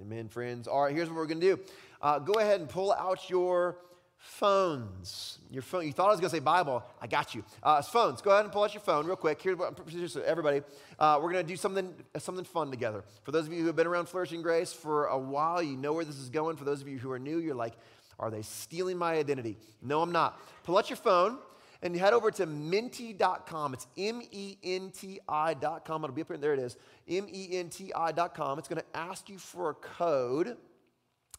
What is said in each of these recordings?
Amen, friends. All right, here's what we're going to do. Uh, go ahead and pull out your phones. Your phone. You thought I was going to say Bible. I got you. Uh, phones. Go ahead and pull out your phone real quick. Here's what everybody. Uh, we're going to do something something fun together. For those of you who have been around Flourishing Grace for a while, you know where this is going. For those of you who are new, you're like, are they stealing my identity? No, I'm not. Pull out your phone and head over to menti.com. It's M E N T I.com. It'll be up here. There it is. M E N T I.com. It's going to ask you for a code,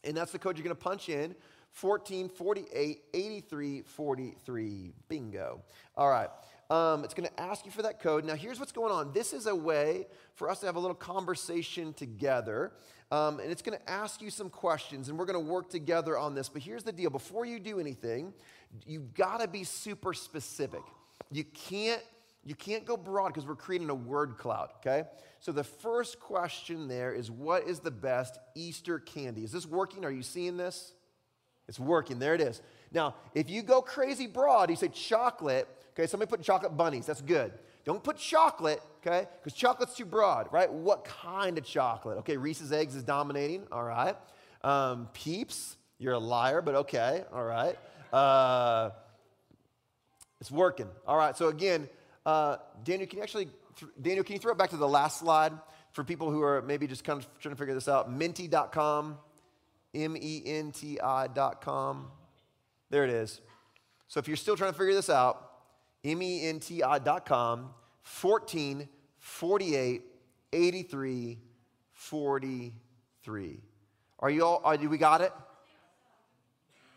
and that's the code you're going to punch in 14 48 83 43. Bingo. All right. Um, it's going to ask you for that code. Now, here's what's going on. This is a way for us to have a little conversation together. Um, and it's going to ask you some questions, and we're going to work together on this. But here's the deal before you do anything, you've got to be super specific. You can't you can't go broad because we're creating a word cloud, okay? So the first question there is what is the best Easter candy? Is this working? Are you seeing this? It's working. There it is. Now, if you go crazy broad, you say chocolate, okay? Somebody put chocolate bunnies. That's good. Don't put chocolate, okay? Because chocolate's too broad, right? What kind of chocolate? Okay, Reese's Eggs is dominating, all right. Um, Peeps, you're a liar, but okay, all right. Uh, it's working. All right, so again, uh, Daniel, can you actually, Daniel, can you throw it back to the last slide for people who are maybe just kind of trying to figure this out? Menti.com, M E N T I.com. There it is. So if you're still trying to figure this out, M E N T I.com, 14 48 83 43. Are you all, are, we got it?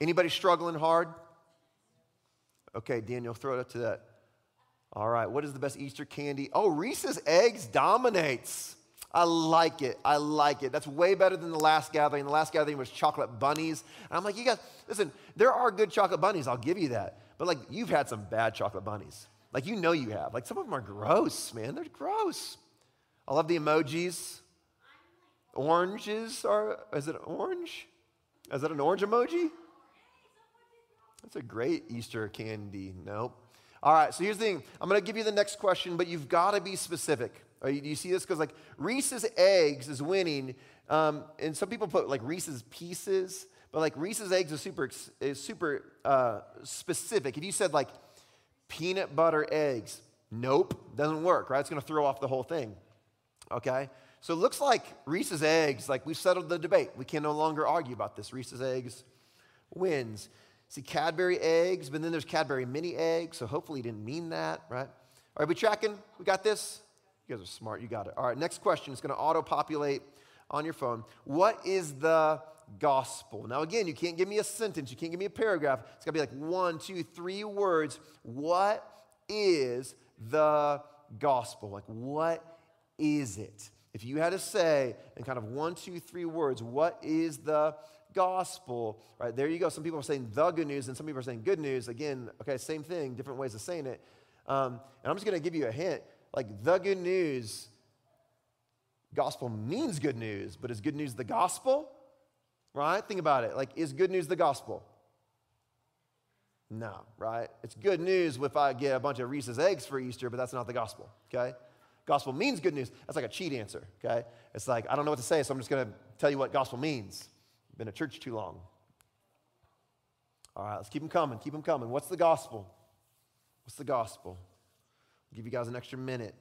Anybody struggling hard? Okay, Daniel, throw it up to that. All right, what is the best Easter candy? Oh, Reese's Eggs dominates. I like it. I like it. That's way better than the last gathering. The last gathering was chocolate bunnies. And I'm like, you guys, listen, there are good chocolate bunnies. I'll give you that. But like, you've had some bad chocolate bunnies. Like, you know you have. Like, some of them are gross, man. They're gross. I love the emojis. Oranges are, is it orange? Is that an orange emoji? That's a great Easter candy. Nope. All right, so here's the thing. I'm going to give you the next question, but you've got to be specific. do you see this? Because like Reese's Eggs is winning, um, and some people put like Reese's Pieces, but like Reese's Eggs is super is super uh, specific. If you said like peanut butter eggs, nope, doesn't work. Right? It's going to throw off the whole thing. Okay. So it looks like Reese's Eggs, like we've settled the debate. We can no longer argue about this. Reese's Eggs wins. See, Cadbury eggs, but then there's Cadbury mini eggs, so hopefully he didn't mean that, right? Are we tracking? We got this? You guys are smart, you got it. All right, next question is going to auto populate on your phone. What is the gospel? Now, again, you can't give me a sentence, you can't give me a paragraph. It's got to be like one, two, three words. What is the gospel? Like, what is it? If you had to say in kind of one, two, three words, what is the gospel, right? There you go. Some people are saying the good news, and some people are saying good news. Again, okay, same thing, different ways of saying it. Um, and I'm just going to give you a hint. Like the good news, gospel means good news, but is good news the gospel? Right? Think about it. Like, is good news the gospel? No, right? It's good news if I get a bunch of Reese's eggs for Easter, but that's not the gospel, okay? Gospel means good news. That's like a cheat answer, okay? It's like, I don't know what to say, so I'm just to tell you what gospel means. Been at church too long. All right, let's keep them coming. Keep them coming. What's the gospel? What's the gospel? I'll give you guys an extra minute.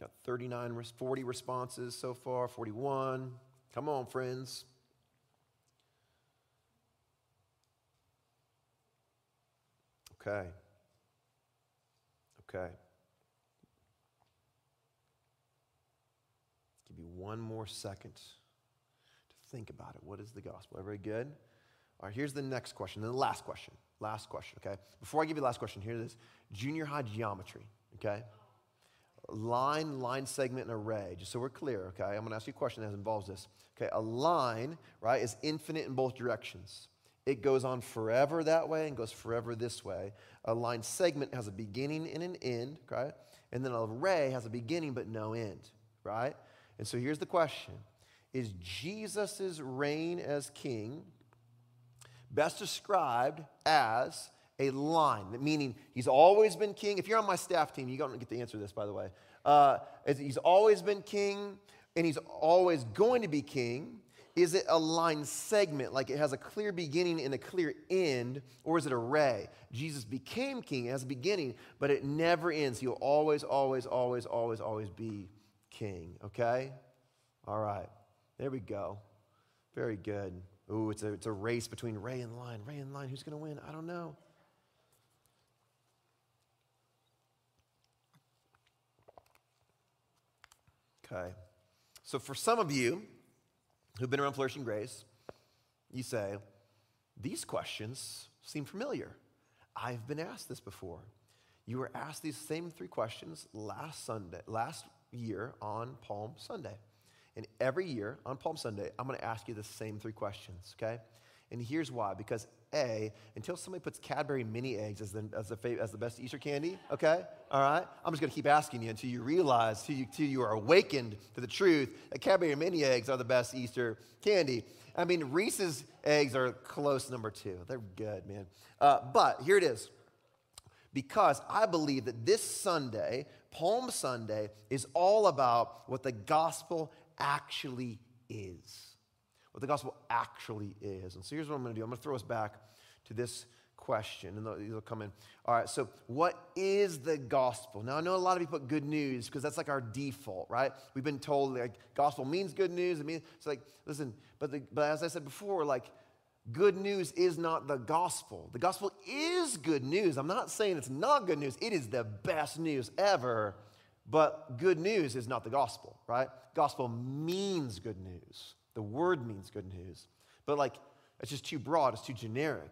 Got 39, 40 responses so far, 41. Come on, friends. Okay. Okay. give you one more second to think about it. What is the gospel? Everybody good? All right, here's the next question, then the last question. Last question, okay? Before I give you the last question, here it is junior high geometry, okay? Line, line segment, and array, just so we're clear, okay? I'm gonna ask you a question that involves this. Okay, a line, right, is infinite in both directions. It goes on forever that way and goes forever this way. A line segment has a beginning and an end, okay? And then an array has a beginning but no end, right? And so here's the question Is Jesus' reign as king best described as a line, meaning he's always been king. If you're on my staff team, you don't get to answer to this, by the way. Uh, he's always been king and he's always going to be king. Is it a line segment, like it has a clear beginning and a clear end, or is it a ray? Jesus became king, it has a beginning, but it never ends. He'll always, always, always, always, always be king, okay? All right, there we go. Very good. Ooh, it's a, it's a race between Ray and Line. Ray and Line, who's going to win? I don't know. Okay. So for some of you who've been around Flourishing Grace, you say, these questions seem familiar. I've been asked this before. You were asked these same three questions last Sunday, last year on Palm Sunday. And every year on Palm Sunday, I'm going to ask you the same three questions, okay? And here's why because A, until somebody puts Cadbury mini eggs as the, as the, as the best Easter candy, okay? All right? I'm just going to keep asking you until you realize, until you, until you are awakened to the truth that Cadbury mini eggs are the best Easter candy. I mean, Reese's eggs are close number two. They're good, man. Uh, but here it is. Because I believe that this Sunday, Palm Sunday, is all about what the gospel actually is what the gospel actually is. And so here's what I'm going to do I'm going to throw us back to this question, and these will come in. All right, so what is the gospel? Now, I know a lot of people put good news because that's like our default, right? We've been told like gospel means good news. It means, it's like, listen, but, the, but as I said before, like, good news is not the gospel. The gospel is good news. I'm not saying it's not good news, it is the best news ever. But good news is not the gospel, right? Gospel means good news. The word means good news. But like, it's just too broad, it's too generic.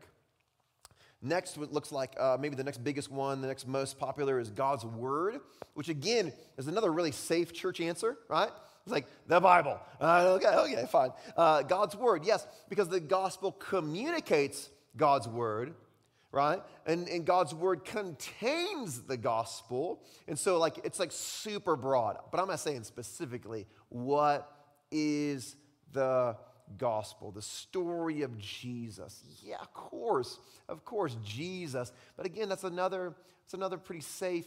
Next, what looks like uh, maybe the next biggest one, the next most popular is God's Word, which again is another really safe church answer, right? It's like the Bible. Uh, okay, okay, fine. Uh, God's Word, yes, because the gospel communicates God's Word, right? And, and God's Word contains the gospel. And so, like, it's like super broad. But I'm not saying specifically what is the gospel, the story of Jesus. Yeah, of course, of course, Jesus. But again, that's another, that's another pretty safe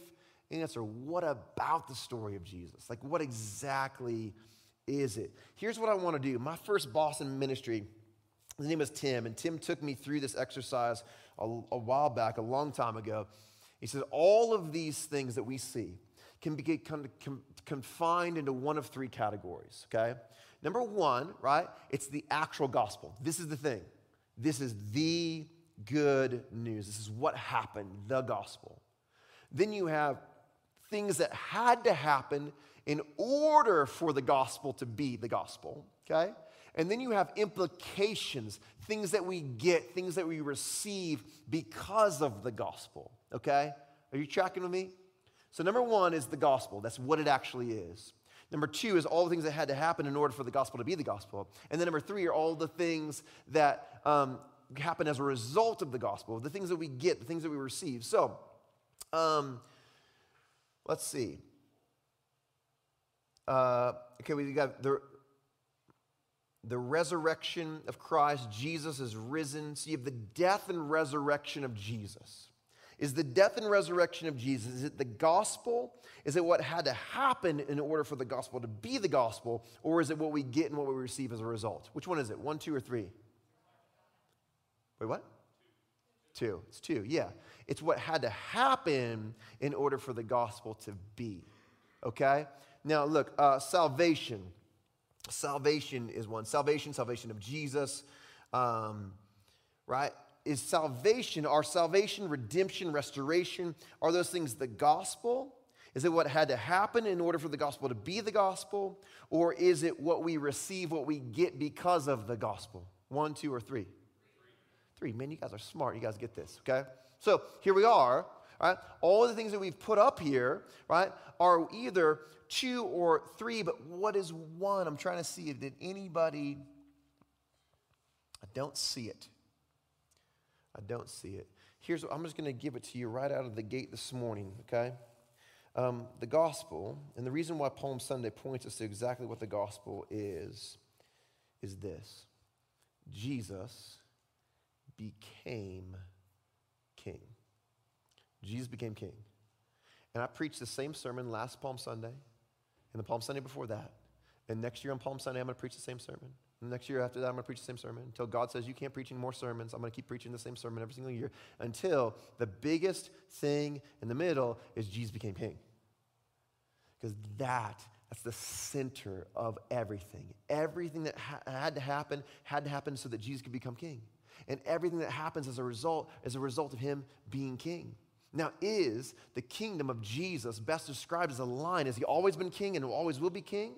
answer. What about the story of Jesus? Like, what exactly is it? Here's what I want to do. My first boss in ministry, his name is Tim, and Tim took me through this exercise a, a while back, a long time ago. He said, All of these things that we see can be con- con- confined into one of three categories, okay? Number one, right? It's the actual gospel. This is the thing. This is the good news. This is what happened, the gospel. Then you have things that had to happen in order for the gospel to be the gospel, okay? And then you have implications, things that we get, things that we receive because of the gospel, okay? Are you tracking with me? So, number one is the gospel. That's what it actually is. Number two is all the things that had to happen in order for the gospel to be the gospel. And then number three are all the things that um, happen as a result of the gospel, the things that we get, the things that we receive. So, um, let's see. Uh, okay, we got the, the resurrection of Christ. Jesus is risen. So you have the death and resurrection of Jesus. Is the death and resurrection of Jesus, is it the gospel? Is it what had to happen in order for the gospel to be the gospel? Or is it what we get and what we receive as a result? Which one is it? One, two, or three? Wait, what? Two. It's two, yeah. It's what had to happen in order for the gospel to be. Okay? Now, look, uh, salvation. Salvation is one. Salvation, salvation of Jesus, um, right? Is salvation, our salvation, redemption, restoration, are those things the gospel? Is it what had to happen in order for the gospel to be the gospel? Or is it what we receive, what we get because of the gospel? One, two, or three? Three. Man, you guys are smart. You guys get this, okay? So here we are, right? All the things that we've put up here, right, are either two or three, but what is one? I'm trying to see if did anybody, I don't see it. I don't see it. Here's what I'm just going to give it to you right out of the gate this morning, okay? Um, the gospel, and the reason why Palm Sunday points us to exactly what the gospel is, is this Jesus became king. Jesus became king. And I preached the same sermon last Palm Sunday and the Palm Sunday before that. And next year on Palm Sunday, I'm going to preach the same sermon. And next year after that, I'm going to preach the same sermon until God says, You can't preach any more sermons. I'm going to keep preaching the same sermon every single year until the biggest thing in the middle is Jesus became king. Because that, that's the center of everything. Everything that ha- had to happen had to happen so that Jesus could become king. And everything that happens as a result is a result of him being king. Now, is the kingdom of Jesus best described as a line? Has he always been king and always will be king?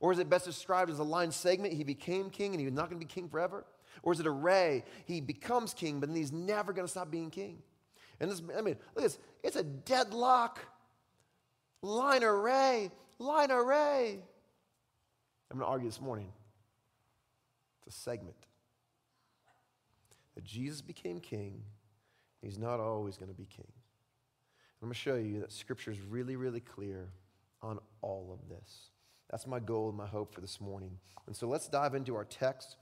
Or is it best described as a line segment? He became king and he was not going to be king forever? Or is it a ray? He becomes king, but then he's never going to stop being king. And this, I mean, look at this. It's a deadlock. Line array, line array. I'm going to argue this morning. It's a segment. That Jesus became king, he's not always going to be king. I'm going to show you that scripture is really, really clear on all of this. That's my goal and my hope for this morning. And so let's dive into our text.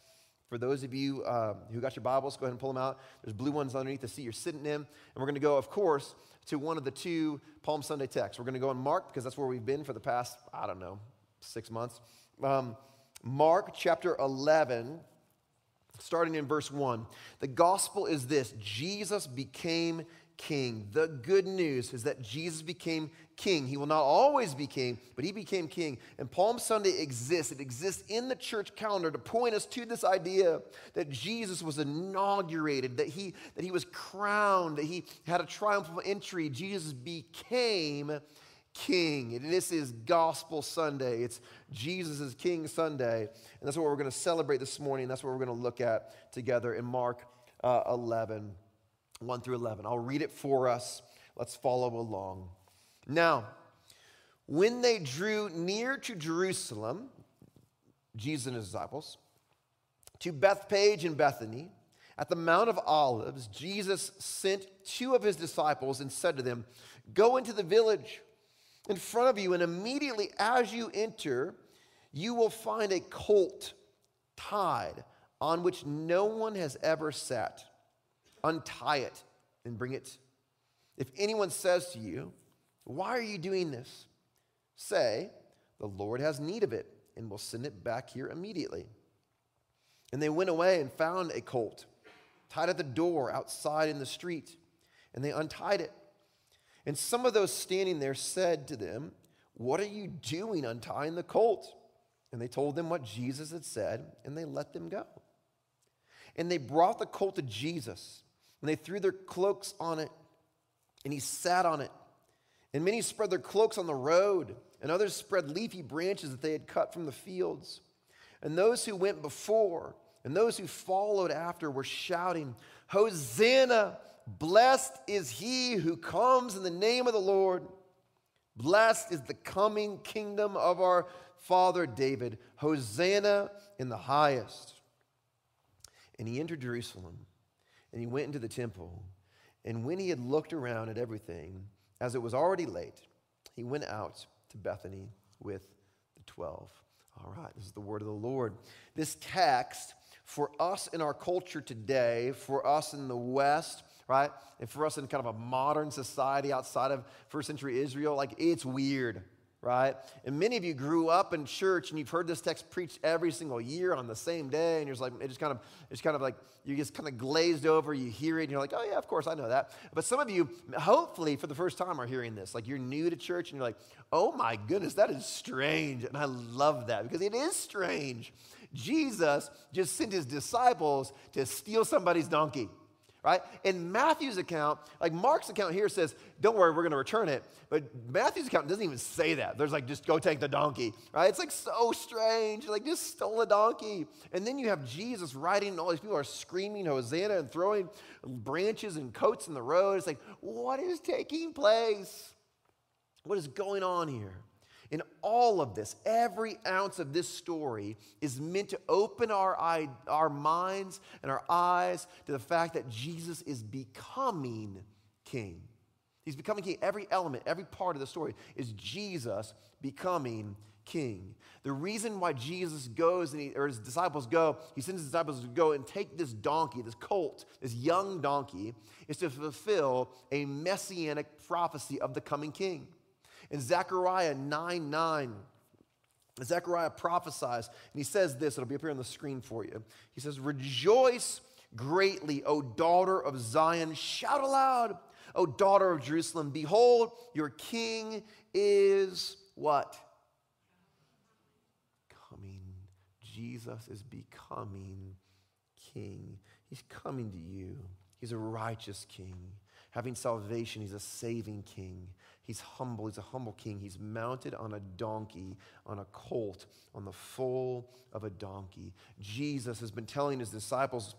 For those of you uh, who got your Bibles, go ahead and pull them out. There's blue ones underneath the seat you're sitting in. And we're going to go, of course, to one of the two Palm Sunday texts. We're going to go in Mark because that's where we've been for the past, I don't know, six months. Um, Mark chapter 11, starting in verse 1. The gospel is this Jesus became king. The good news is that Jesus became king. He will not always be king, but he became king. And Palm Sunday exists. It exists in the church calendar to point us to this idea that Jesus was inaugurated, that he, that he was crowned, that he had a triumphal entry. Jesus became king. And this is Gospel Sunday. It's Jesus' is King Sunday. And that's what we're going to celebrate this morning. That's what we're going to look at together in Mark uh, 11. 1 through 11. I'll read it for us. Let's follow along. Now, when they drew near to Jerusalem, Jesus and his disciples, to Bethphage and Bethany, at the Mount of Olives, Jesus sent two of his disciples and said to them, Go into the village in front of you, and immediately as you enter, you will find a colt tied on which no one has ever sat untie it and bring it. If anyone says to you, Why are you doing this? say, The Lord has need of it, and will send it back here immediately. And they went away and found a colt tied at the door outside in the street, and they untied it. And some of those standing there said to them, What are you doing untying the colt? And they told them what Jesus had said, and they let them go. And they brought the colt to Jesus. And they threw their cloaks on it, and he sat on it. And many spread their cloaks on the road, and others spread leafy branches that they had cut from the fields. And those who went before and those who followed after were shouting, Hosanna! Blessed is he who comes in the name of the Lord. Blessed is the coming kingdom of our father David. Hosanna in the highest. And he entered Jerusalem and he went into the temple. And when he had looked around at everything, as it was already late, he went out to Bethany with the 12. All right, this is the word of the Lord. This text, for us in our culture today, for us in the West, right, and for us in kind of a modern society outside of first century Israel, like it's weird right? And many of you grew up in church and you've heard this text preached every single year on the same day, and you're just like, it just kind of, it's kind of like you just kind of glazed over, you hear it, and you're like, oh yeah, of course, I know that. But some of you, hopefully for the first time, are hearing this. Like you're new to church and you're like, oh my goodness, that is strange. And I love that because it is strange. Jesus just sent his disciples to steal somebody's donkey right? In Matthew's account, like Mark's account here says, don't worry, we're going to return it. But Matthew's account doesn't even say that. There's like, just go take the donkey, right? It's like so strange. Like, just stole a donkey. And then you have Jesus riding, and all these people are screaming Hosanna and throwing branches and coats in the road. It's like, what is taking place? What is going on here? All of this, every ounce of this story is meant to open our, eye, our minds and our eyes to the fact that Jesus is becoming king. He's becoming king. Every element, every part of the story is Jesus becoming king. The reason why Jesus goes and he, or his disciples go, he sends his disciples to go and take this donkey, this colt, this young donkey, is to fulfill a messianic prophecy of the coming king. In Zechariah 9 9, Zechariah prophesies, and he says this, it'll be up here on the screen for you. He says, Rejoice greatly, O daughter of Zion. Shout aloud, O daughter of Jerusalem. Behold, your king is what? Coming. Jesus is becoming king. He's coming to you. He's a righteous king. Having salvation, he's a saving king. He's humble. He's a humble king. He's mounted on a donkey, on a colt, on the foal of a donkey. Jesus has been telling his disciples,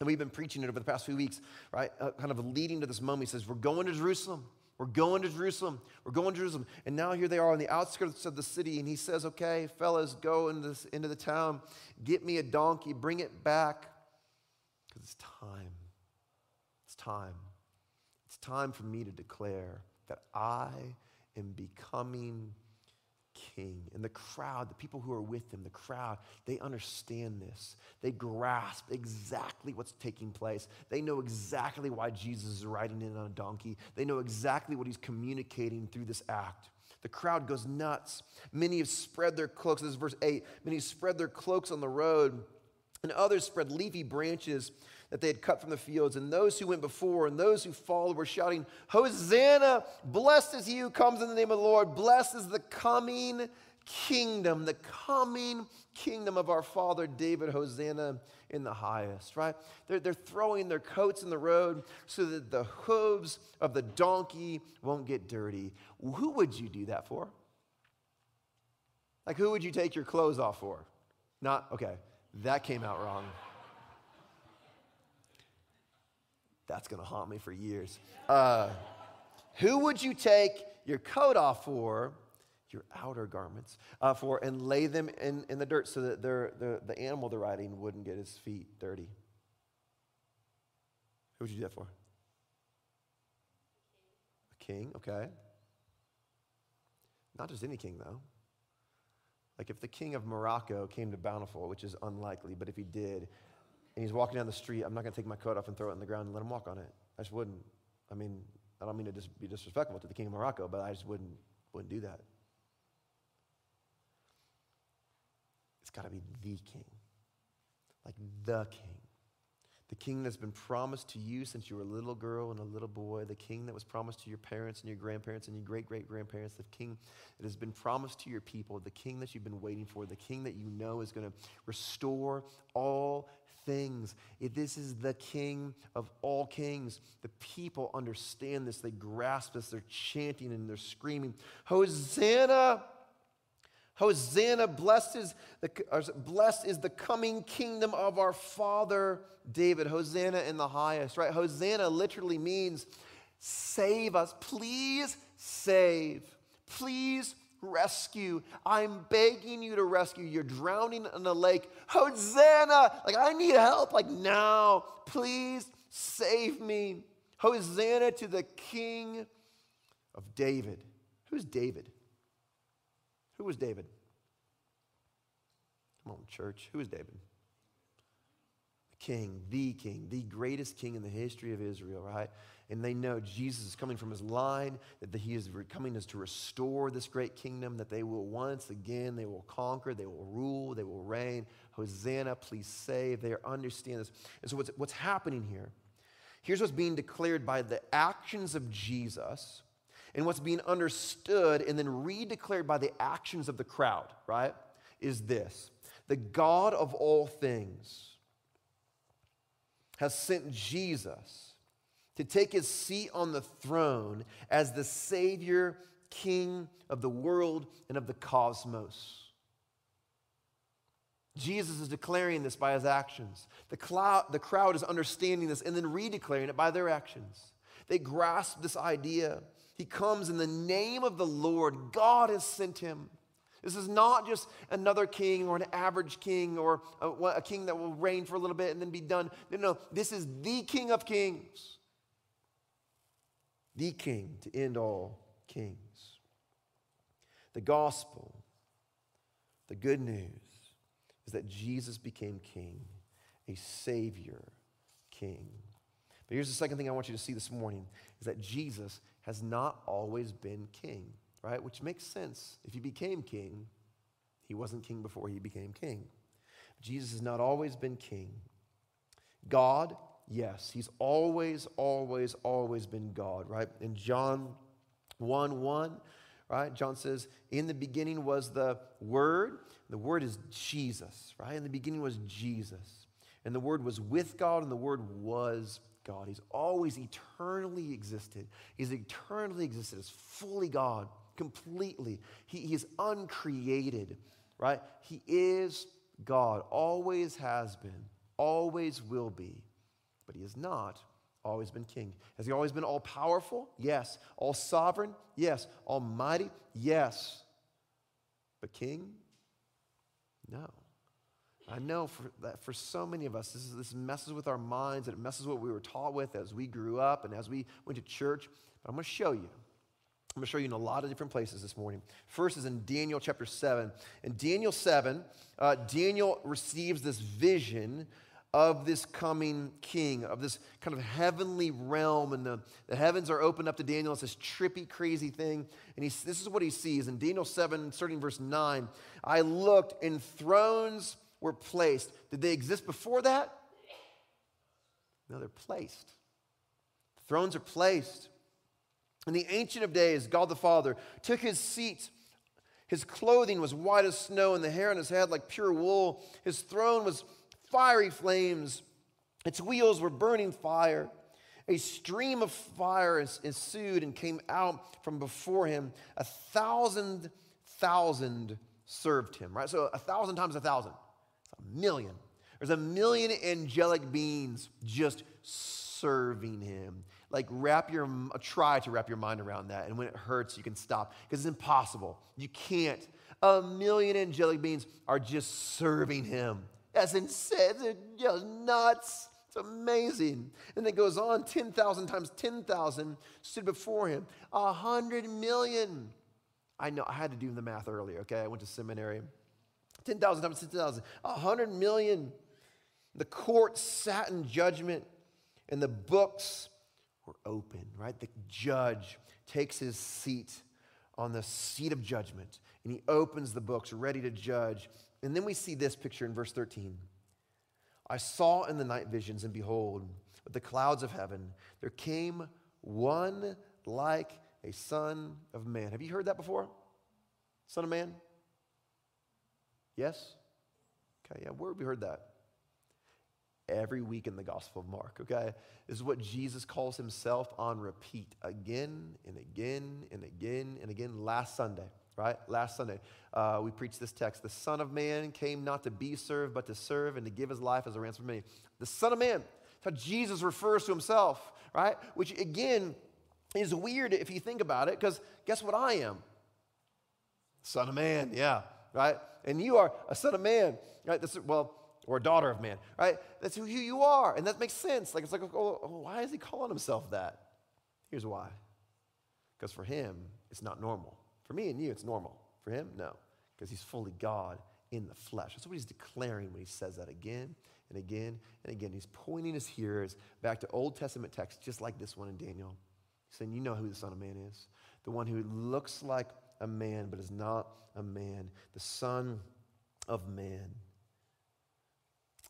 and we've been preaching it over the past few weeks, right? Uh, kind of leading to this moment. He says, We're going to Jerusalem. We're going to Jerusalem. We're going to Jerusalem. And now here they are on the outskirts of the city. And he says, Okay, fellas, go into, this, into the town, get me a donkey, bring it back. Because it's time. It's time. It's time for me to declare that I am becoming king. And the crowd, the people who are with him, the crowd, they understand this. They grasp exactly what's taking place. They know exactly why Jesus is riding in on a donkey. They know exactly what he's communicating through this act. The crowd goes nuts. Many have spread their cloaks. This is verse 8. Many spread their cloaks on the road, and others spread leafy branches that they had cut from the fields. And those who went before and those who followed were shouting, Hosanna! Blessed is he who comes in the name of the Lord. Blessed is the coming kingdom, the coming kingdom of our father David. Hosanna in the highest, right? They're, they're throwing their coats in the road so that the hooves of the donkey won't get dirty. Who would you do that for? Like, who would you take your clothes off for? Not, okay, that came out wrong. That's going to haunt me for years. Uh, who would you take your coat off for, your outer garments, uh, for, and lay them in, in the dirt so that the, the animal they're riding wouldn't get his feet dirty? Who would you do that for? A king, okay. Not just any king, though. Like if the king of Morocco came to Bountiful, which is unlikely, but if he did, and he's walking down the street, I'm not going to take my coat off and throw it on the ground and let him walk on it. I just wouldn't. I mean, I don't mean to just be disrespectful to the king of Morocco, but I just wouldn't, wouldn't do that. It's got to be the king, like the king. The king that's been promised to you since you were a little girl and a little boy, the king that was promised to your parents and your grandparents and your great great grandparents, the king that has been promised to your people, the king that you've been waiting for, the king that you know is going to restore all things. This is the King of all kings, the people understand this. They grasp this. They're chanting and they're screaming, Hosanna! Hosanna, blessed is, the, blessed is the coming kingdom of our father David. Hosanna in the highest, right? Hosanna literally means save us. Please save. Please rescue. I'm begging you to rescue. You're drowning in a lake. Hosanna! Like, I need help. Like, now, please save me. Hosanna to the King of David. Who's David? Who was David? Come on, church. Who is David? The king, the king, the greatest king in the history of Israel, right? And they know Jesus is coming from his line, that he is coming as to restore this great kingdom, that they will once again, they will conquer, they will rule, they will reign. Hosanna, please save. They understand this. And so what's, what's happening here? Here's what's being declared by the actions of Jesus and what's being understood and then redeclared by the actions of the crowd, right? Is this the God of all things has sent Jesus to take his seat on the throne as the Savior, King of the world and of the cosmos. Jesus is declaring this by his actions. The, cloud, the crowd is understanding this and then redeclaring it by their actions. They grasp this idea. He comes in the name of the Lord. God has sent him. This is not just another king or an average king or a, a king that will reign for a little bit and then be done. No, no, this is the King of Kings. The king to end all kings. The gospel, the good news, is that Jesus became king, a savior king. But here's the second thing I want you to see this morning is that Jesus has not always been king, right? Which makes sense. If he became king, he wasn't king before he became king. Jesus has not always been king. God, yes, he's always, always, always been God, right? In John 1 1, right? John says, In the beginning was the Word. The Word is Jesus, right? In the beginning was Jesus. And the Word was with God, and the Word was God. He's always eternally existed. He's eternally existed as fully God, completely. He, he is uncreated, right? He is God, always has been, always will be. But he has not always been king. Has he always been all powerful? Yes. All sovereign? Yes. Almighty? Yes. But king? No. I know for, that for so many of us, this, is, this messes with our minds and it messes with what we were taught with as we grew up and as we went to church. But I'm going to show you. I'm going to show you in a lot of different places this morning. First is in Daniel chapter 7. In Daniel 7, uh, Daniel receives this vision of this coming king, of this kind of heavenly realm, and the, the heavens are opened up to Daniel. It's this trippy, crazy thing. And he, this is what he sees in Daniel 7, starting verse 9. I looked, and thrones were placed. Did they exist before that? No, they're placed. Thrones are placed. And the Ancient of Days, God the Father, took his seat. His clothing was white as snow, and the hair on his head like pure wool. His throne was fiery flames, its wheels were burning fire. A stream of fire ensued and came out from before him. A thousand thousand served him, right? So a thousand times a thousand. It's a million. There's a million angelic beings just serving him. Like wrap your try to wrap your mind around that. And when it hurts, you can stop because it's impossible. You can't. A million angelic beings are just serving him. That's insane. It's just nuts. It's amazing. And it goes on 10,000 times 10,000 stood before him. A hundred million. I know, I had to do the math earlier, okay? I went to seminary. 10,000 times 10,000. A hundred million. The court sat in judgment, and the books were open, right? The judge takes his seat on the seat of judgment, and he opens the books, ready to judge. And then we see this picture in verse 13. I saw in the night visions, and behold, with the clouds of heaven, there came one like a son of man. Have you heard that before? Son of man? Yes? Okay, yeah, where have we heard that? Every week in the Gospel of Mark, okay? This is what Jesus calls himself on repeat again and again and again and again last Sunday right? Last Sunday, uh, we preached this text. The Son of Man came not to be served, but to serve and to give his life as a ransom for many. The Son of Man, how Jesus refers to himself, right? Which again is weird if you think about it, because guess what I am? Son of Man, yeah, right? And you are a son of man, right? That's, well, or a daughter of man, right? That's who you are. And that makes sense. Like, it's like, oh, oh why is he calling himself that? Here's why. Because for him, it's not normal. For me and you, it's normal. For him, no, because he's fully God in the flesh. That's what he's declaring when he says that again and again and again. He's pointing his hearers back to Old Testament texts just like this one in Daniel. He's saying, You know who the Son of Man is. The one who looks like a man but is not a man, the Son of Man.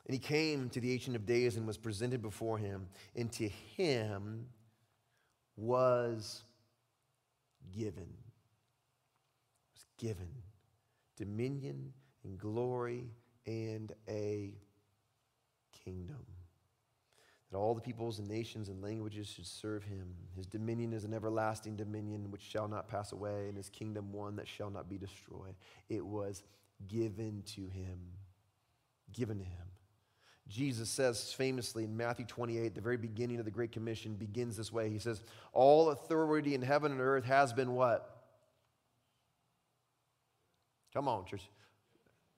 And he came to the Ancient of Days and was presented before him, and to him was given given dominion and glory and a kingdom. That all the peoples and nations and languages should serve him. His dominion is an everlasting dominion which shall not pass away, and his kingdom one that shall not be destroyed. It was given to him. Given to him. Jesus says famously in Matthew 28, the very beginning of the Great Commission begins this way. He says, All authority in heaven and earth has been what? Come on, church.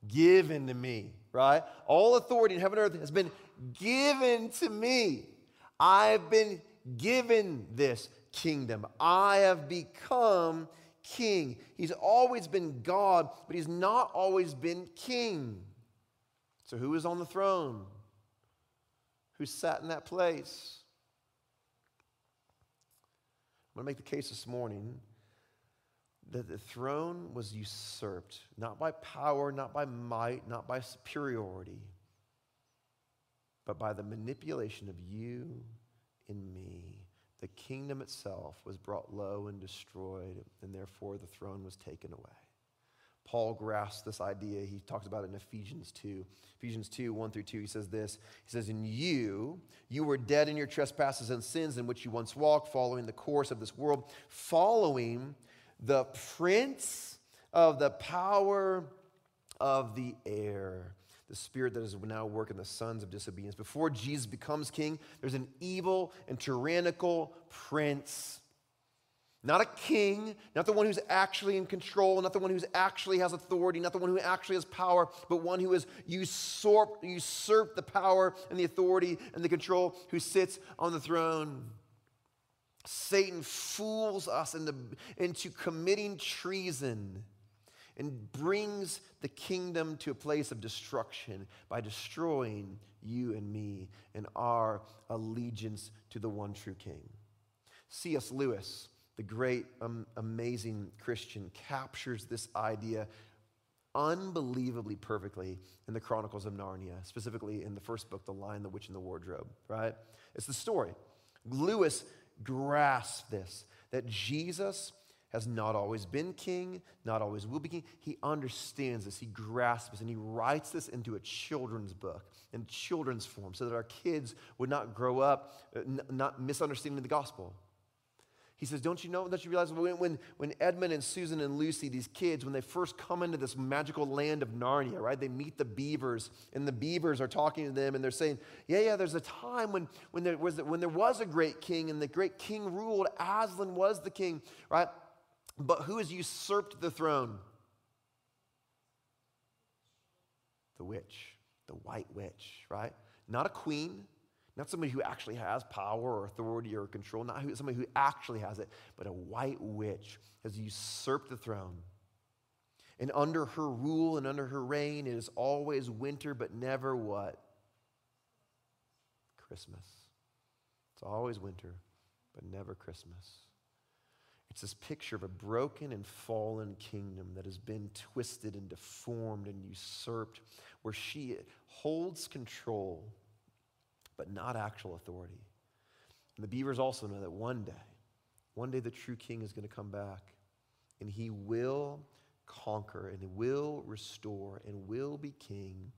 Given to me, right? All authority in heaven and earth has been given to me. I've been given this kingdom. I have become king. He's always been God, but he's not always been king. So, who is on the throne? Who sat in that place? I'm going to make the case this morning that the throne was usurped, not by power, not by might, not by superiority, but by the manipulation of you and me. The kingdom itself was brought low and destroyed, and therefore the throne was taken away. Paul grasps this idea. He talks about it in Ephesians 2. Ephesians 2, 1 through 2, he says this. He says, In you, you were dead in your trespasses and sins in which you once walked, following the course of this world, following the prince of the power of the air, the spirit that is now working the sons of disobedience. Before Jesus becomes king, there's an evil and tyrannical prince. Not a king, not the one who's actually in control, not the one who actually has authority, not the one who actually has power, but one who has usurped, usurped the power and the authority and the control, who sits on the throne. Satan fools us into, into committing treason and brings the kingdom to a place of destruction by destroying you and me and our allegiance to the one true king. C.S. Lewis, the great, um, amazing Christian, captures this idea unbelievably perfectly in the Chronicles of Narnia, specifically in the first book, The Lion, the Witch, and the Wardrobe, right? It's the story. Lewis grasp this that Jesus has not always been king, not always will be king. He understands this, he grasps this, and he writes this into a children's book in children's form so that our kids would not grow up uh, not misunderstanding the gospel. He says, Don't you know, don't you realize when, when, when Edmund and Susan and Lucy, these kids, when they first come into this magical land of Narnia, right, they meet the beavers, and the beavers are talking to them, and they're saying, Yeah, yeah, there's a time when, when, there, was, when there was a great king, and the great king ruled. Aslan was the king, right? But who has usurped the throne? The witch, the white witch, right? Not a queen, not somebody who actually has power or authority or control, not who, somebody who actually has it, but a white witch has usurped the throne. And under her rule and under her reign, it is always winter, but never what? Christmas. It's always winter, but never Christmas. It's this picture of a broken and fallen kingdom that has been twisted and deformed and usurped, where she holds control but not actual authority. And the beavers also know that one day, one day the true king is going to come back and he will conquer and he will restore and will be king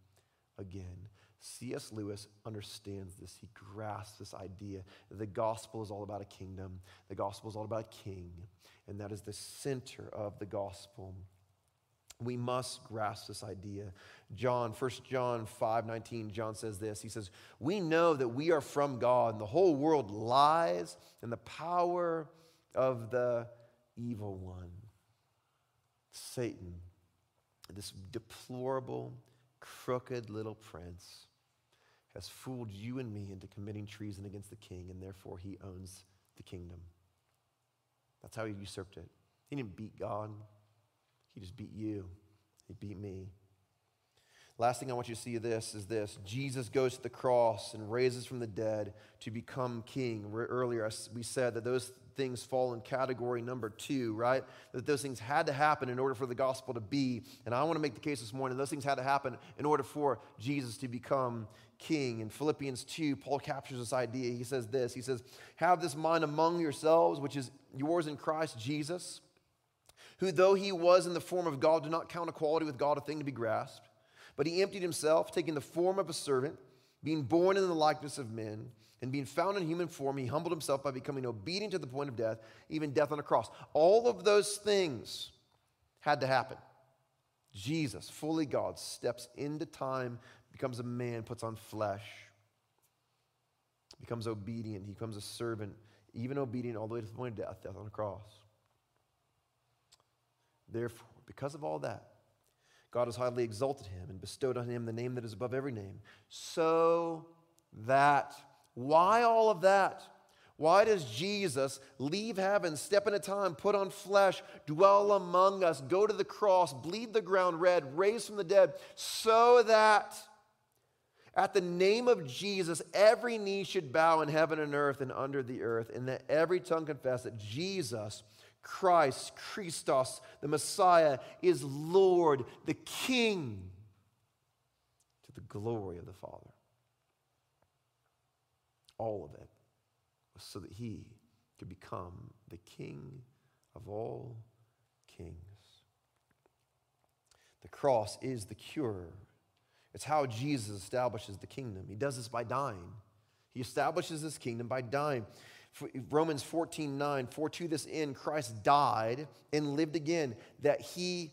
again. C.S. Lewis understands this. He grasps this idea the gospel is all about a kingdom, the gospel is all about a king, and that is the center of the gospel. We must grasp this idea. John, 1 John 5 19, John says this. He says, We know that we are from God, and the whole world lies in the power of the evil one. Satan, this deplorable, crooked little prince, has fooled you and me into committing treason against the king, and therefore he owns the kingdom. That's how he usurped it. He didn't beat God. He just beat you, he beat me. Last thing I want you to see this is this Jesus goes to the cross and raises from the dead to become king. Earlier, we said that those things fall in category number two, right? That those things had to happen in order for the gospel to be. And I want to make the case this morning those things had to happen in order for Jesus to become king. In Philippians 2, Paul captures this idea. He says this He says, Have this mind among yourselves, which is yours in Christ Jesus who, though he was in the form of God, did not count equality with God a thing to be grasped, but he emptied himself, taking the form of a servant, being born in the likeness of men, and being found in human form, he humbled himself by becoming obedient to the point of death, even death on a cross. All of those things had to happen. Jesus, fully God, steps into time, becomes a man, puts on flesh, becomes obedient, he becomes a servant, even obedient all the way to the point of death, death on a cross. Therefore, because of all that, God has highly exalted him and bestowed on him the name that is above every name, so that, why all of that? Why does Jesus leave heaven, step into time, put on flesh, dwell among us, go to the cross, bleed the ground red, raise from the dead, so that at the name of Jesus, every knee should bow in heaven and earth and under the earth, and that every tongue confess that Jesus, Christ, Christos, the Messiah, is Lord, the King, to the glory of the Father. All of it was so that he could become the King of all kings. The cross is the cure it's how Jesus establishes the kingdom. He does this by dying. He establishes his kingdom by dying. Romans 14 9, for to this end Christ died and lived again, that he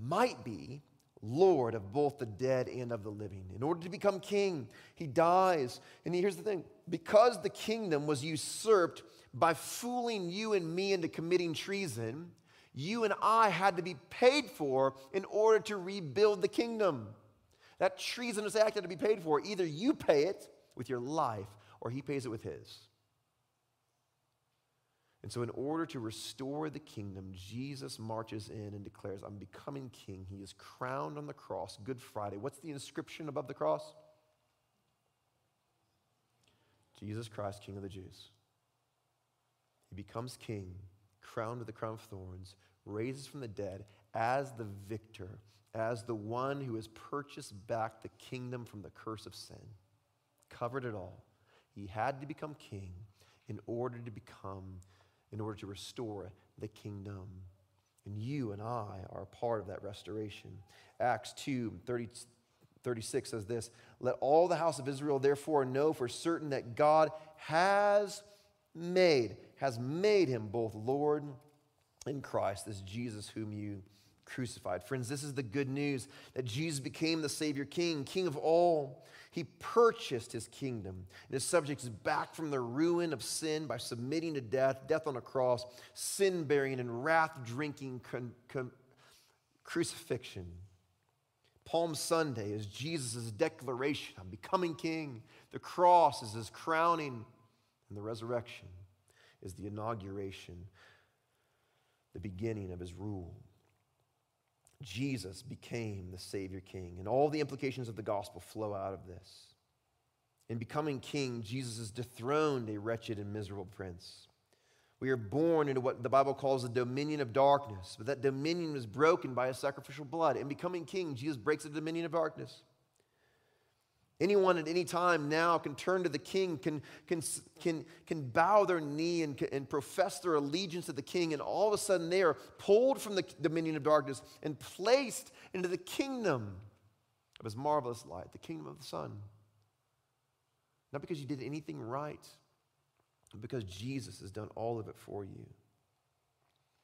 might be Lord of both the dead and of the living. In order to become king, he dies. And here's the thing because the kingdom was usurped by fooling you and me into committing treason, you and I had to be paid for in order to rebuild the kingdom. That treasonous act had to be paid for. Either you pay it with your life or he pays it with his. And so, in order to restore the kingdom, Jesus marches in and declares, I'm becoming king. He is crowned on the cross, Good Friday. What's the inscription above the cross? Jesus Christ, King of the Jews. He becomes king, crowned with the crown of thorns, raises from the dead as the victor as the one who has purchased back the kingdom from the curse of sin, covered it all. He had to become king in order to become, in order to restore the kingdom. And you and I are a part of that restoration. Acts 2 30, 36 says this Let all the house of Israel therefore know for certain that God has made, has made him both Lord and Christ, this Jesus whom you crucified. Friends, this is the good news that Jesus became the Savior King, King of all. He purchased his kingdom and his subjects back from the ruin of sin by submitting to death, death on a cross, sin bearing and wrath drinking con- con- crucifixion. Palm Sunday is Jesus' declaration I'm becoming king. The cross is his crowning, and the resurrection is the inauguration, the beginning of his rule. Jesus became the Savior King, and all the implications of the gospel flow out of this. In becoming king, Jesus has dethroned a wretched and miserable prince. We are born into what the Bible calls the dominion of darkness, but that dominion was broken by a sacrificial blood. In becoming king, Jesus breaks the dominion of darkness. Anyone at any time now can turn to the king, can, can, can, can bow their knee and, and profess their allegiance to the king, and all of a sudden they are pulled from the dominion of darkness and placed into the kingdom of his marvelous light, the kingdom of the Son. Not because you did anything right, but because Jesus has done all of it for you.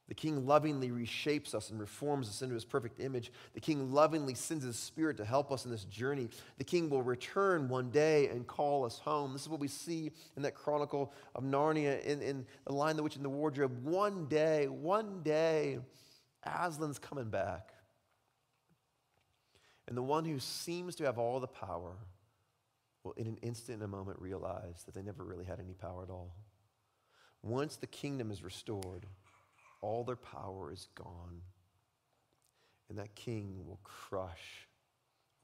The king lovingly reshapes us and reforms us into his perfect image. The king lovingly sends his spirit to help us in this journey. The king will return one day and call us home. This is what we see in that chronicle of Narnia in, in The Lion, the Witch, and the Wardrobe. One day, one day, Aslan's coming back. And the one who seems to have all the power will, in an instant, in a moment, realize that they never really had any power at all. Once the kingdom is restored, all their power is gone. And that king will crush,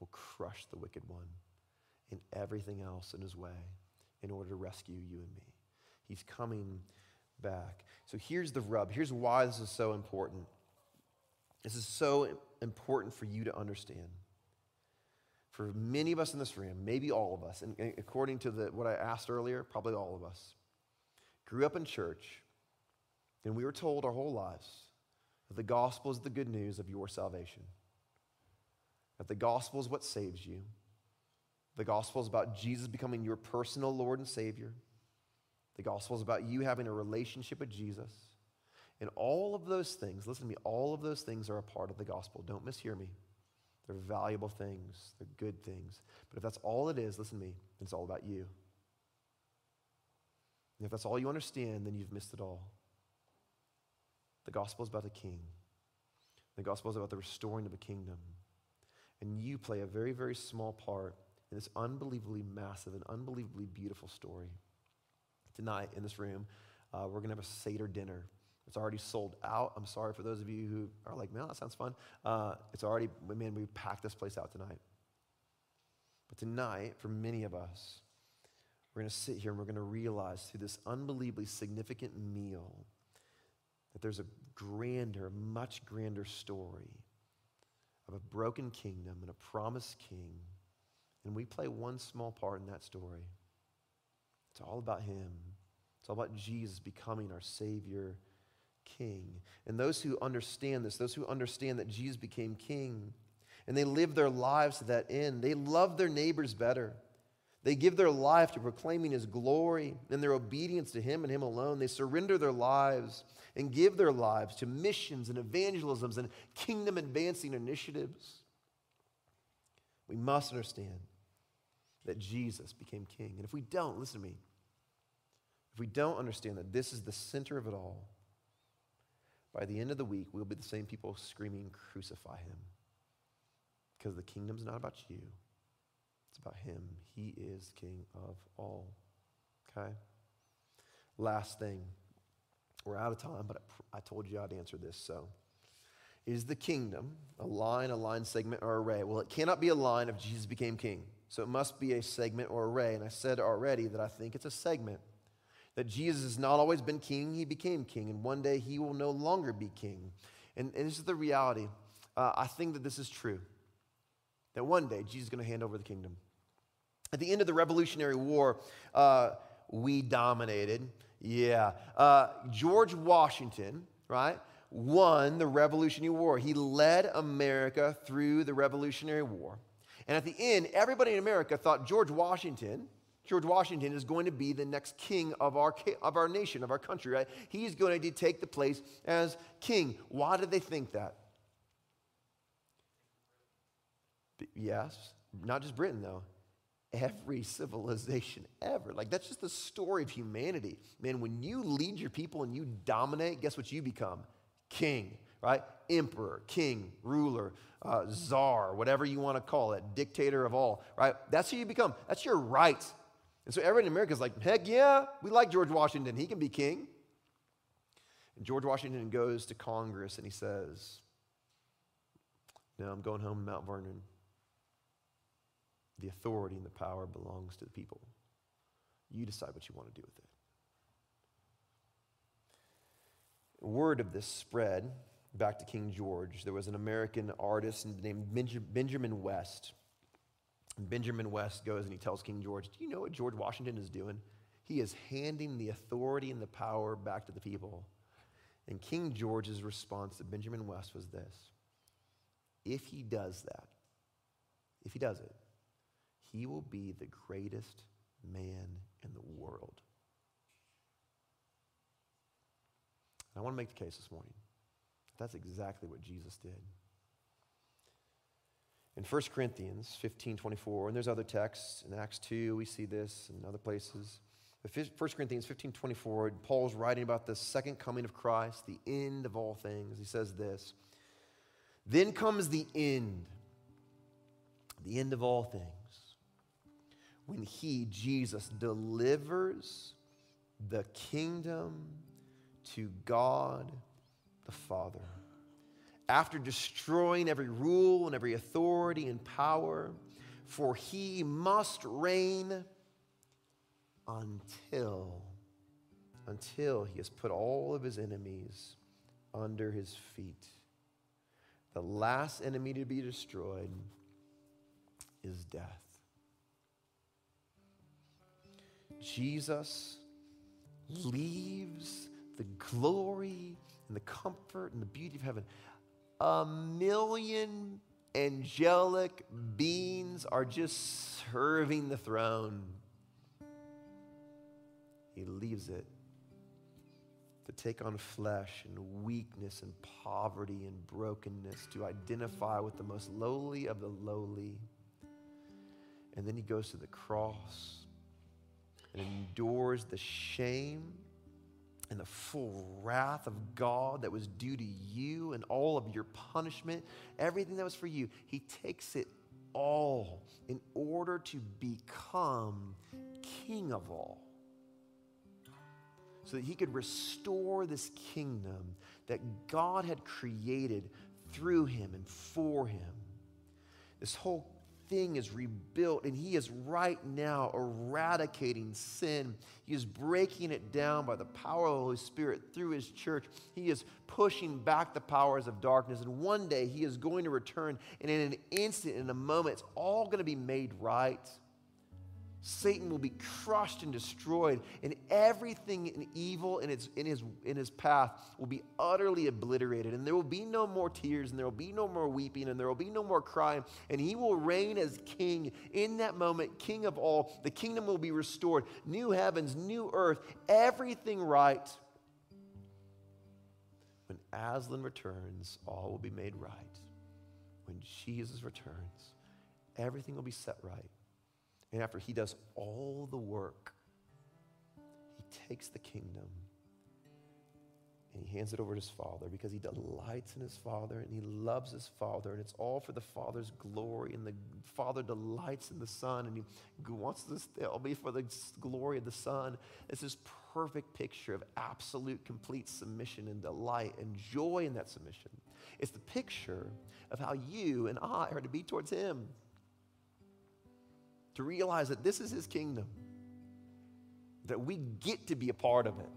will crush the wicked one and everything else in his way in order to rescue you and me. He's coming back. So here's the rub. Here's why this is so important. This is so important for you to understand. For many of us in this room, maybe all of us, and according to the, what I asked earlier, probably all of us, grew up in church and we were told our whole lives that the gospel is the good news of your salvation. That the gospel is what saves you. The gospel is about Jesus becoming your personal Lord and Savior. The gospel is about you having a relationship with Jesus. And all of those things, listen to me, all of those things are a part of the gospel. Don't mishear me. They're valuable things, they're good things. But if that's all it is, listen to me, it's all about you. And if that's all you understand, then you've missed it all. The gospel is about the king. The gospel is about the restoring of a kingdom. And you play a very, very small part in this unbelievably massive and unbelievably beautiful story. tonight in this room, uh, we're going to have a Seder dinner. It's already sold out. I'm sorry for those of you who are like, man, that sounds fun. Uh, it's already, man, we packed this place out tonight. But tonight, for many of us, we're going to sit here and we're going to realize through this unbelievably significant meal that there's a grander, much grander story of a broken kingdom and a promised king. And we play one small part in that story. It's all about him. It's all about Jesus becoming our Savior King. And those who understand this, those who understand that Jesus became King, and they live their lives to that end, they love their neighbors better. They give their life to proclaiming His glory and their obedience to Him and Him alone. They surrender their lives and give their lives to missions and evangelisms and kingdom advancing initiatives. We must understand that Jesus became king. And if we don't, listen to me, if we don't understand that this is the center of it all, by the end of the week, we'll be the same people screaming, Crucify him. Because the kingdom's not about you, it's about him. He is king of all. Okay? Last thing. We're out of time, but I told you I'd answer this, so. Is the kingdom a line, a line segment, or a ray? Well, it cannot be a line if Jesus became king. So it must be a segment or a ray. And I said already that I think it's a segment that Jesus has not always been king, he became king, and one day he will no longer be king. And, and this is the reality. Uh, I think that this is true. That one day Jesus is going to hand over the kingdom. At the end of the Revolutionary War, uh, we dominated. Yeah. Uh, George Washington, right, won the Revolutionary War. He led America through the Revolutionary War. And at the end, everybody in America thought George Washington George Washington is going to be the next king of our, of our nation, of our country, right? He's going to take the place as king. Why did they think that? Yes, not just Britain, though. Every civilization ever. Like, that's just the story of humanity. Man, when you lead your people and you dominate, guess what you become? King, right? Emperor, king, ruler, uh, czar, whatever you want to call it, dictator of all, right? That's who you become. That's your right and so everyone in America is like, heck yeah, we like George Washington. He can be king. And George Washington goes to Congress and he says, No, I'm going home to Mount Vernon. The authority and the power belongs to the people. You decide what you want to do with it. Word of this spread back to King George. There was an American artist named Benjamin West Benjamin West goes and he tells King George, Do you know what George Washington is doing? He is handing the authority and the power back to the people. And King George's response to Benjamin West was this If he does that, if he does it, he will be the greatest man in the world. And I want to make the case this morning. That's exactly what Jesus did. In 1 Corinthians 15 24, and there's other texts, in Acts 2, we see this, and other places. But 1 Corinthians 15 24, Paul's writing about the second coming of Christ, the end of all things. He says this Then comes the end, the end of all things, when he, Jesus, delivers the kingdom to God the Father after destroying every rule and every authority and power, for he must reign until until he has put all of his enemies under his feet. The last enemy to be destroyed is death. Jesus leaves the glory and the comfort and the beauty of heaven a million angelic beings are just serving the throne. He leaves it to take on flesh and weakness and poverty and brokenness, to identify with the most lowly of the lowly. And then he goes to the cross and endures the shame and the full wrath of God that was due to you and all of your punishment, everything that was for you, He takes it all in order to become King of all. so that he could restore this kingdom that God had created through him and for him. This whole thing is rebuilt, and He is right now eradicating sin. He is breaking it down by the power of the Holy Spirit through His church. He is pushing back the powers of darkness, and one day He is going to return, and in an instant, in a moment, it's all going to be made right. Satan will be crushed and destroyed, and everything in evil in, its, in, his, in his path will be utterly obliterated. And there will be no more tears, and there will be no more weeping, and there will be no more crying. And he will reign as king in that moment, king of all. The kingdom will be restored. New heavens, new earth, everything right. When Aslan returns, all will be made right. When Jesus returns, everything will be set right. And after he does all the work, he takes the kingdom and he hands it over to his father because he delights in his father and he loves his father. And it's all for the father's glory. And the father delights in the son and he wants this all be for the glory of the son. It's this perfect picture of absolute complete submission and delight and joy in that submission. It's the picture of how you and i are to be towards him to realize that this is his kingdom, that we get to be a part of it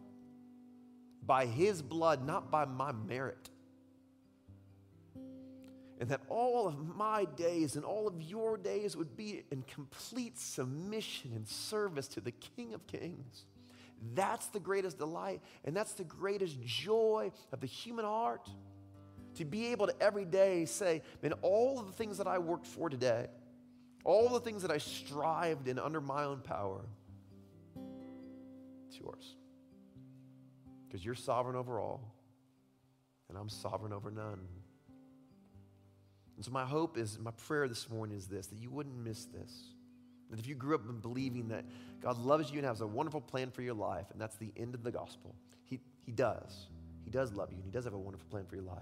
by his blood, not by my merit. And that all of my days and all of your days would be in complete submission and service to the King of Kings. That's the greatest delight, and that's the greatest joy of the human heart. To be able to every day say, man, all of the things that I worked for today, all the things that I strived in under my own power, it's yours. Because you're sovereign over all, and I'm sovereign over none. And so, my hope is, my prayer this morning is this that you wouldn't miss this. That if you grew up in believing that God loves you and has a wonderful plan for your life, and that's the end of the gospel, He, he does. He does love you, and He does have a wonderful plan for your life.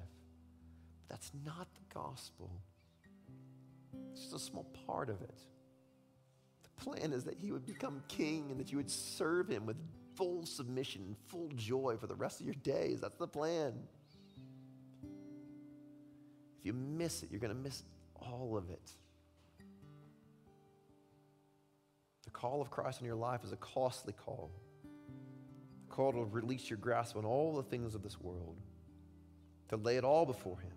But that's not the gospel. It's just a small part of it. The plan is that he would become king and that you would serve him with full submission and full joy for the rest of your days. That's the plan. If you miss it, you're going to miss all of it. The call of Christ in your life is a costly call. The call to release your grasp on all the things of this world, to lay it all before Him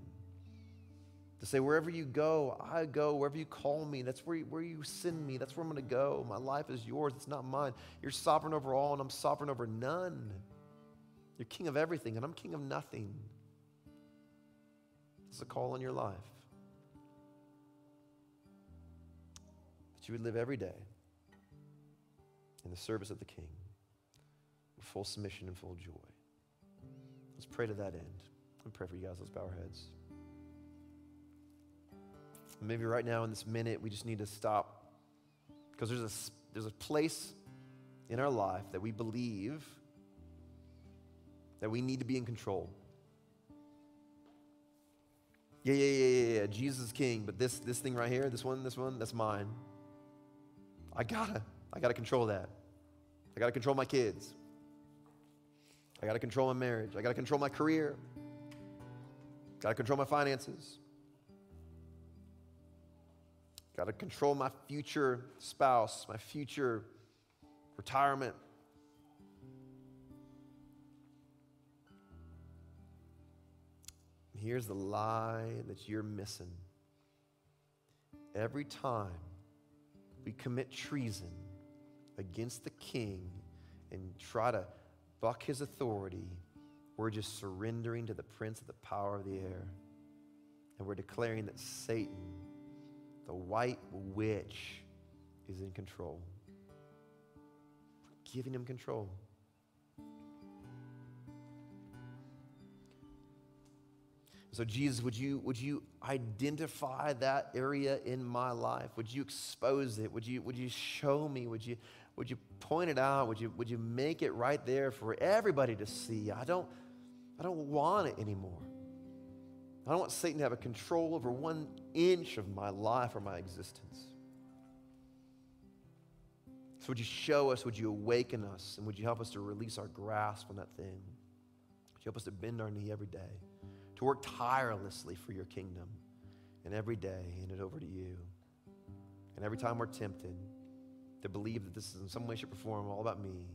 to say, wherever you go, I go. Wherever you call me, that's where you, where you send me. That's where I'm going to go. My life is yours. It's not mine. You're sovereign over all, and I'm sovereign over none. You're king of everything, and I'm king of nothing. It's a call in your life. That you would live every day in the service of the king with full submission and full joy. Let's pray to that end. And pray for you guys. Let's bow our heads. Maybe right now in this minute, we just need to stop because there's a, there's a place in our life that we believe that we need to be in control. Yeah, yeah, yeah, yeah, yeah. Jesus is king, but this, this thing right here, this one, this one, that's mine. I gotta, I gotta control that. I gotta control my kids. I gotta control my marriage. I gotta control my career. Gotta control my finances. Got to control my future spouse, my future retirement. Here's the lie that you're missing. Every time we commit treason against the king and try to buck his authority, we're just surrendering to the prince of the power of the air. And we're declaring that Satan the white witch is in control. giving him control. So, Jesus, would you, would you identify that area in my life? Would you expose it? Would you, would you show me? Would you, would you point it out? Would you, would you make it right there for everybody to see? I don't, I don't want it anymore. I don't want Satan to have a control over one inch of my life or my existence. So would you show us, would you awaken us, and would you help us to release our grasp on that thing? Would you help us to bend our knee every day, to work tirelessly for your kingdom, and every day hand it over to you. And every time we're tempted to believe that this is in some way, shape, or form all about me,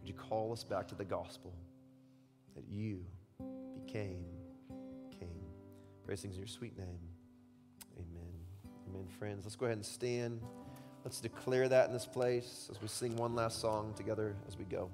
would you call us back to the gospel that you became? Praise things in your sweet name. Amen. Amen, friends. Let's go ahead and stand. Let's declare that in this place as we sing one last song together as we go.